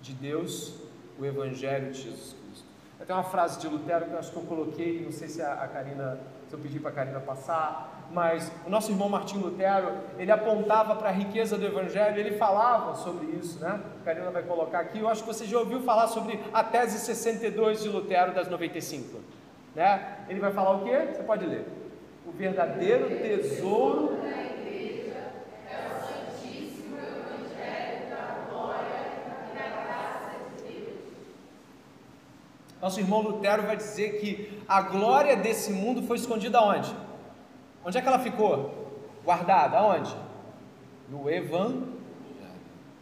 de Deus? o Evangelho de Jesus Cristo. Tem uma frase de Lutero que eu acho que eu coloquei, não sei se a, Karina, se eu pedi para a Karina passar, mas o nosso irmão Martim Lutero, ele apontava para a riqueza do Evangelho, ele falava sobre isso, né? A Karina vai colocar aqui, eu acho que você já ouviu falar sobre a tese 62 de Lutero das 95, né? Ele vai falar o quê? Você pode ler. O verdadeiro tesouro Nosso irmão Lutero vai dizer que a glória desse mundo foi escondida onde? Onde é que ela ficou? Guardada aonde? No Evangelho.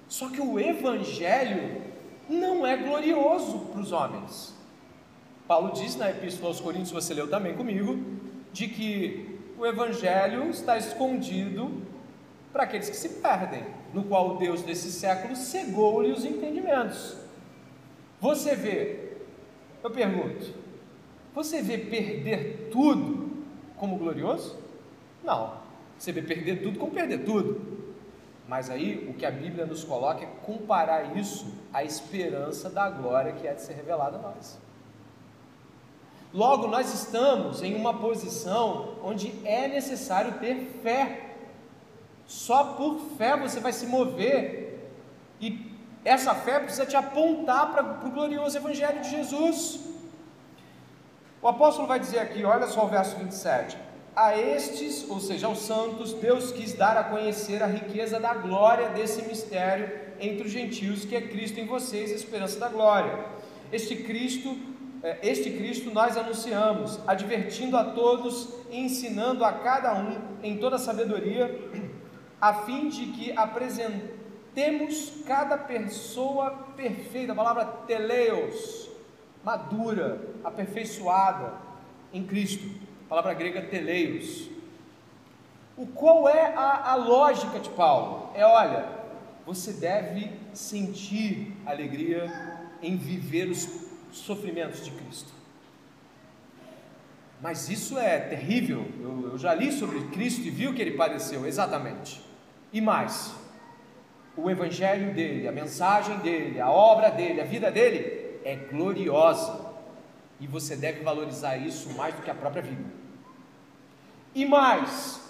Só que o Evangelho não é glorioso para os homens. Paulo diz na Epístola aos Coríntios, você leu também comigo, de que o Evangelho está escondido para aqueles que se perdem, no qual Deus desse século cegou-lhe os entendimentos. Você vê eu pergunto: você vê perder tudo como glorioso? Não. Você vê perder tudo como perder tudo. Mas aí o que a Bíblia nos coloca é comparar isso à esperança da glória que é de ser revelada a nós. Logo, nós estamos em uma posição onde é necessário ter fé. Só por fé você vai se mover, e essa fé precisa te apontar para o glorioso Evangelho de Jesus. O apóstolo vai dizer aqui, olha só o verso 27. A estes, ou seja, aos santos, Deus quis dar a conhecer a riqueza da glória desse mistério entre os gentios, que é Cristo em vocês, a esperança da glória. Este Cristo este Cristo nós anunciamos, advertindo a todos e ensinando a cada um em toda sabedoria, a fim de que apresentemos cada pessoa perfeita, a palavra teleos, madura, aperfeiçoada em Cristo, a palavra grega teleios. O qual é a, a lógica de Paulo? É olha, você deve sentir alegria em viver os sofrimentos de Cristo. Mas isso é terrível. Eu, eu já li sobre Cristo e vi o que ele padeceu, exatamente. E mais, o evangelho dele, a mensagem dele, a obra dele, a vida dele é gloriosa. E você deve valorizar isso mais do que a própria vida. E mais,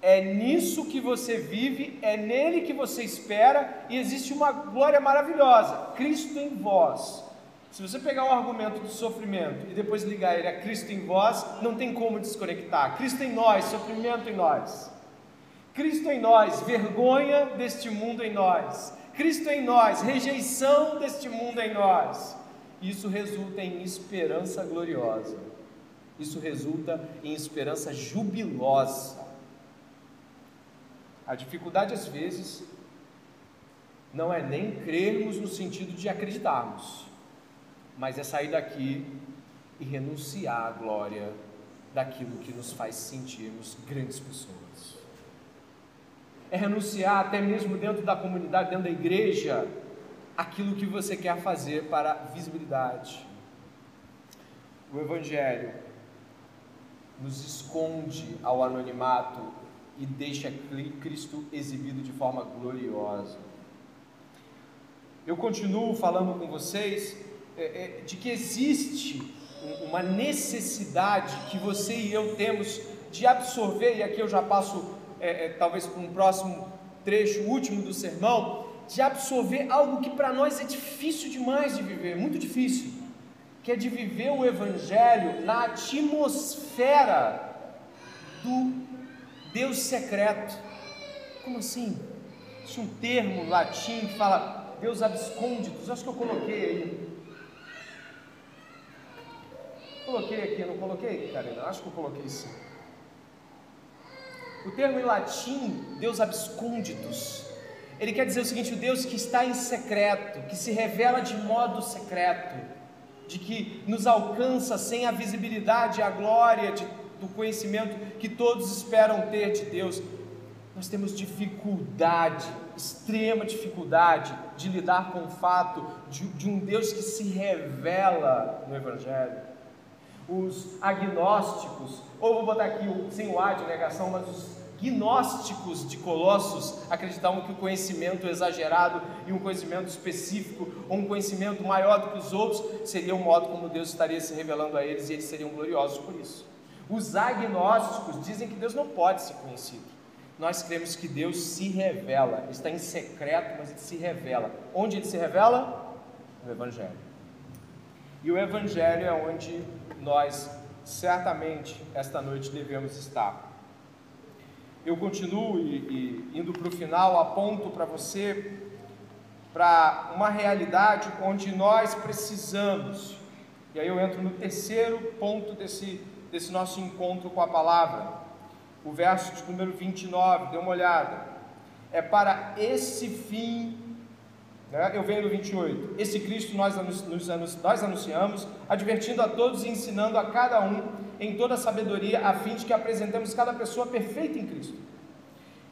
é nisso que você vive, é nele que você espera, e existe uma glória maravilhosa: Cristo em vós, se você pegar o argumento do sofrimento e depois ligar ele a Cristo em vós, não tem como desconectar. Cristo em nós, sofrimento em nós. Cristo em nós, vergonha deste mundo em nós. Cristo em nós, rejeição deste mundo em nós. Isso resulta em esperança gloriosa. Isso resulta em esperança jubilosa. A dificuldade às vezes não é nem crermos no sentido de acreditarmos mas é sair daqui e renunciar à glória daquilo que nos faz sentirmos grandes pessoas. É renunciar até mesmo dentro da comunidade, dentro da igreja, aquilo que você quer fazer para visibilidade. O Evangelho nos esconde ao anonimato e deixa Cristo exibido de forma gloriosa. Eu continuo falando com vocês é, é, de que existe uma necessidade que você e eu temos de absorver, e aqui eu já passo é, é, talvez para um próximo trecho, último do sermão, de absorver algo que para nós é difícil demais de viver, muito difícil, que é de viver o Evangelho na atmosfera do Deus secreto. Como assim? Existe um termo latim que fala Deus abscônditos, acho que eu coloquei aí. Coloquei aqui, não coloquei, Karina? Acho que eu coloquei sim. O termo em latim, Deus abscônditos, ele quer dizer o seguinte: o Deus que está em secreto, que se revela de modo secreto, de que nos alcança sem a visibilidade a glória de, do conhecimento que todos esperam ter de Deus. Nós temos dificuldade, extrema dificuldade, de lidar com o fato de, de um Deus que se revela no Evangelho os agnósticos, ou vou botar aqui sem o A de negação, mas os gnósticos de Colossos acreditavam que o conhecimento exagerado e um conhecimento específico, ou um conhecimento maior do que os outros, seria o modo como Deus estaria se revelando a eles e eles seriam gloriosos por isso. Os agnósticos dizem que Deus não pode ser conhecido. Nós cremos que Deus se revela, está em secreto, mas ele se revela. Onde ele se revela? No Evangelho. E o Evangelho é onde nós certamente esta noite devemos estar. Eu continuo e, e indo para o final, aponto para você para uma realidade onde nós precisamos, e aí eu entro no terceiro ponto desse, desse nosso encontro com a palavra, o verso de número 29, dê uma olhada. É para esse fim né? Eu venho no 28. Esse Cristo nós, nós anunciamos, advertindo a todos e ensinando a cada um em toda sabedoria, a fim de que apresentemos cada pessoa perfeita em Cristo.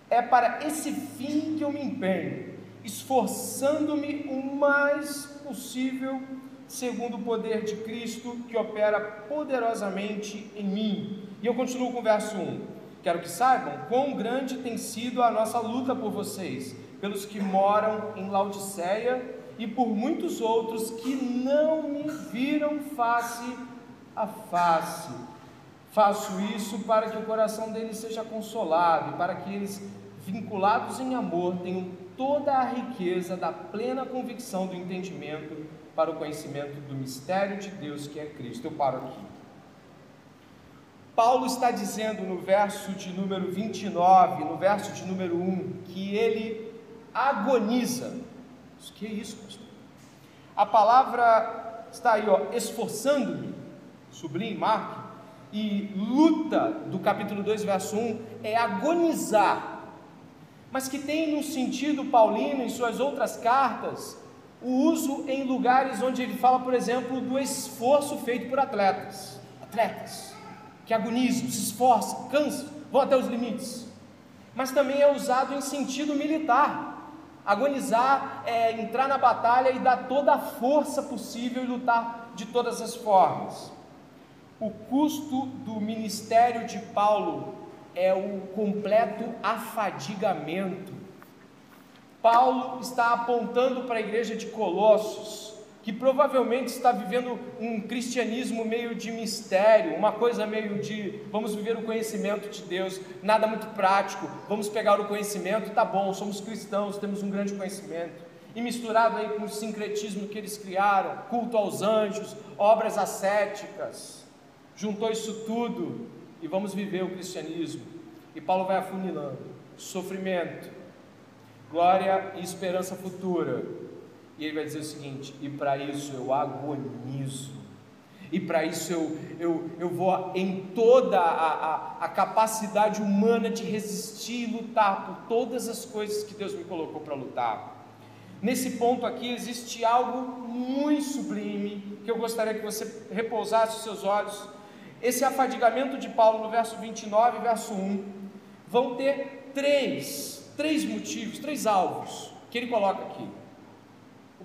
É para esse fim que eu me empenho, esforçando-me o mais possível, segundo o poder de Cristo que opera poderosamente em mim. E eu continuo com o verso 1. Quero que saibam quão grande tem sido a nossa luta por vocês pelos que moram em Laodiceia e por muitos outros que não me viram face a face. Faço isso para que o coração deles seja consolado e para que eles, vinculados em amor, tenham toda a riqueza da plena convicção do entendimento para o conhecimento do mistério de Deus que é Cristo. Eu paro aqui. Paulo está dizendo no verso de número 29, no verso de número 1, que ele agoniza. O que é isso, pastor? A palavra está aí, ó, esforçando-me, sublinhe, marque, e luta do capítulo 2, verso 1, é agonizar mas que tem no sentido paulino em suas outras cartas o uso em lugares onde ele fala, por exemplo, do esforço feito por atletas, atletas que agonizam, se esforçam, cansam, vão até os limites. Mas também é usado em sentido militar. Agonizar é entrar na batalha e dar toda a força possível e lutar de todas as formas. O custo do ministério de Paulo é o completo afadigamento. Paulo está apontando para a igreja de Colossos, que provavelmente está vivendo um cristianismo meio de mistério, uma coisa meio de vamos viver o conhecimento de Deus, nada muito prático, vamos pegar o conhecimento, tá bom, somos cristãos, temos um grande conhecimento. E misturado aí com o sincretismo que eles criaram, culto aos anjos, obras ascéticas, juntou isso tudo e vamos viver o cristianismo. E Paulo vai afunilando: sofrimento, glória e esperança futura. E ele vai dizer o seguinte: e para isso eu agonizo, e para isso eu, eu, eu vou em toda a, a, a capacidade humana de resistir e lutar por todas as coisas que Deus me colocou para lutar. Nesse ponto aqui existe algo muito sublime que eu gostaria que você repousasse os seus olhos esse afadigamento de Paulo no verso 29 verso 1, vão ter três, três motivos, três alvos que ele coloca aqui.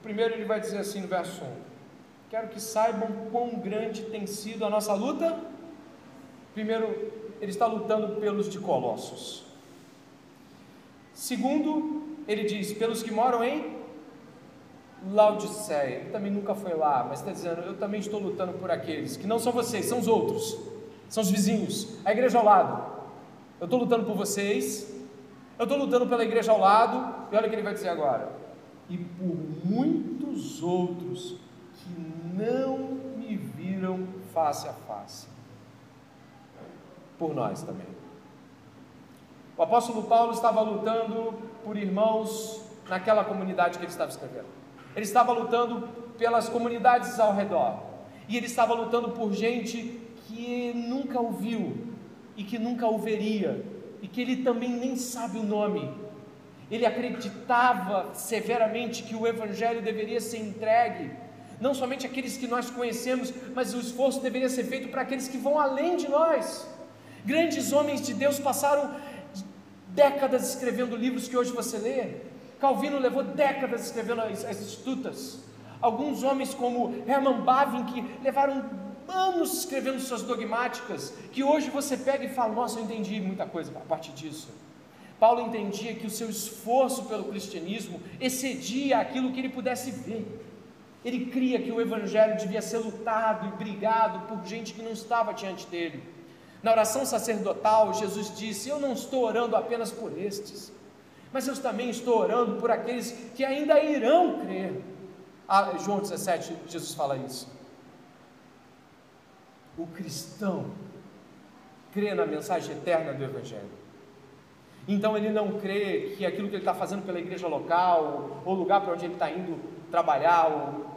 Primeiro ele vai dizer assim no verso 1: Quero que saibam quão grande tem sido a nossa luta. Primeiro, ele está lutando pelos de Colossos. Segundo, ele diz: pelos que moram em Laodiceia, ele também nunca foi lá, mas está dizendo: eu também estou lutando por aqueles que não são vocês, são os outros, são os vizinhos, a igreja ao lado. Eu estou lutando por vocês, eu estou lutando pela igreja ao lado, e olha o que ele vai dizer agora: e por muitos outros que não me viram face a face, por nós também. O apóstolo Paulo estava lutando por irmãos naquela comunidade que ele estava escrevendo. Ele estava lutando pelas comunidades ao redor. E ele estava lutando por gente que nunca ouviu e que nunca ouviria e que ele também nem sabe o nome. Ele acreditava severamente que o evangelho deveria ser entregue não somente aqueles que nós conhecemos, mas o esforço deveria ser feito para aqueles que vão além de nós. Grandes homens de Deus passaram décadas escrevendo livros que hoje você lê, Calvino levou décadas escrevendo as, as Institutas. Alguns homens como Hermann Bavinck levaram anos escrevendo suas dogmáticas, que hoje você pega e fala: Nossa, eu entendi muita coisa a partir disso. Paulo entendia que o seu esforço pelo cristianismo excedia aquilo que ele pudesse ver. Ele cria que o evangelho devia ser lutado e brigado por gente que não estava diante dele. Na oração sacerdotal, Jesus disse: Eu não estou orando apenas por estes, mas eu também estou orando por aqueles que ainda irão crer. Ah, João 17, Jesus fala isso. O cristão crê na mensagem eterna do Evangelho. Então ele não crê que aquilo que ele está fazendo pela igreja local, ou lugar para onde ele está indo trabalhar,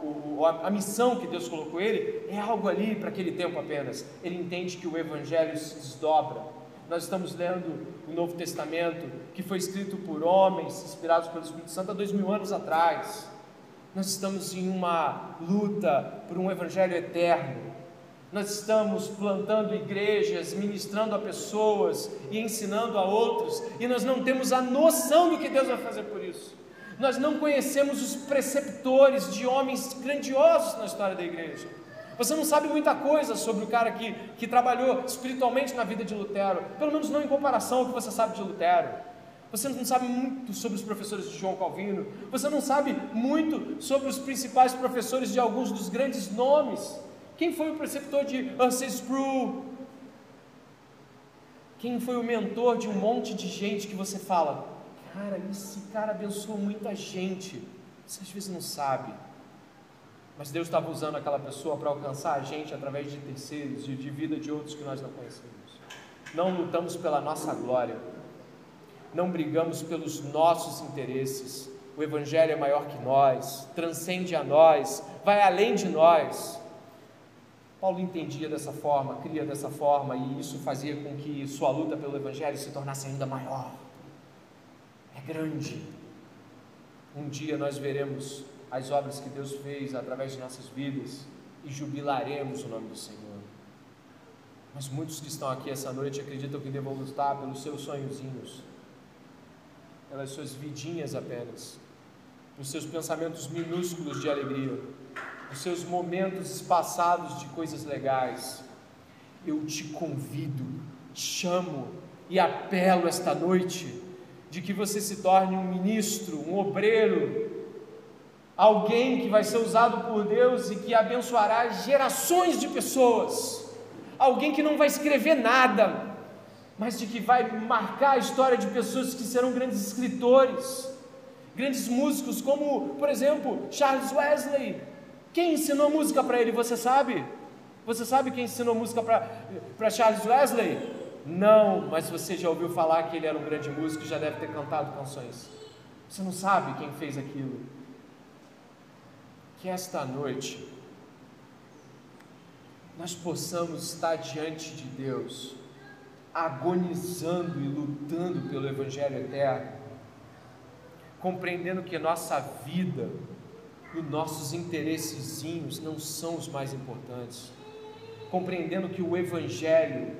ou, ou a, a, missão que Deus colocou ele, é algo ali para aquele tempo apenas. Ele entende que o Evangelho se desdobra nós estamos lendo o Novo Testamento, que foi escrito por homens inspirados pelo Espírito Santo há dois mil anos atrás. Nós estamos em uma luta por um Evangelho eterno. Nós estamos plantando igrejas, ministrando a pessoas e ensinando a outros, e nós não temos a noção do que Deus vai fazer por isso. Nós não conhecemos os preceptores de homens grandiosos na história da igreja. Você não sabe muita coisa sobre o cara que, que trabalhou espiritualmente na vida de Lutero, pelo menos não em comparação ao que você sabe de Lutero. Você não sabe muito sobre os professores de João Calvino, você não sabe muito sobre os principais professores de alguns dos grandes nomes Quem foi o preceptor de Ansel Sproul? Quem foi o mentor de um monte de gente que você fala, cara, esse cara abençoou muita gente. Você às vezes não sabe. Mas Deus estava usando aquela pessoa para alcançar a gente através de terceiros e de vida de outros que nós não conhecemos. Não lutamos pela nossa glória, não brigamos pelos nossos interesses. O Evangelho é maior que nós, transcende a nós, vai além de nós. Paulo entendia dessa forma, cria dessa forma, e isso fazia com que sua luta pelo Evangelho se tornasse ainda maior. É grande. Um dia nós veremos as obras que Deus fez através de nossas vidas e jubilaremos o nome do Senhor. Mas muitos que estão aqui essa noite acreditam que devam lutar pelos seus sonhozinhos, pelas suas vidinhas apenas, os seus pensamentos minúsculos de alegria, os seus momentos espaçados de coisas legais. Eu te convido, chamo e apelo esta noite de que você se torne um ministro, um obreiro, alguém que vai ser usado por Deus e que abençoará gerações de pessoas, alguém que não vai escrever nada, mas de que vai marcar a história de pessoas que serão grandes escritores, grandes músicos, como, por exemplo, Charles Wesley. Quem ensinou música para ele, você sabe? Você sabe quem ensinou música para Charles Wesley? Não, mas você já ouviu falar que ele era um grande músico e já deve ter cantado canções. Você não sabe quem fez aquilo. Que esta noite nós possamos estar diante de Deus, agonizando e lutando pelo Evangelho eterno, compreendendo que nossa vida e nossos interessezinhos não são os mais importantes, compreendendo que o Evangelho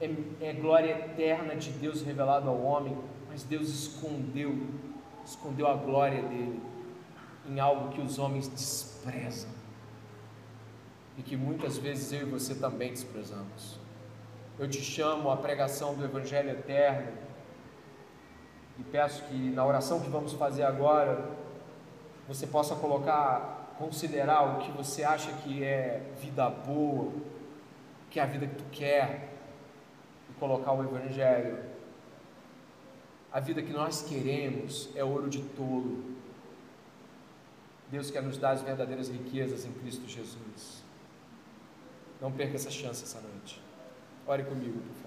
é, é glória eterna de Deus revelado ao homem, mas Deus escondeu, escondeu a glória dele em algo que os homens desprezam. E que muitas vezes eu e você também desprezamos. Eu te chamo à pregação do Evangelho eterno. E peço que na oração que vamos fazer agora você possa colocar, considerar o que você acha que é vida boa, que é a vida que tu quer, e colocar o Evangelho. A vida que nós queremos é ouro de tolo. Deus quer nos dar as verdadeiras riquezas em Cristo Jesus. Não perca essa chance essa noite. Ore comigo, por favor.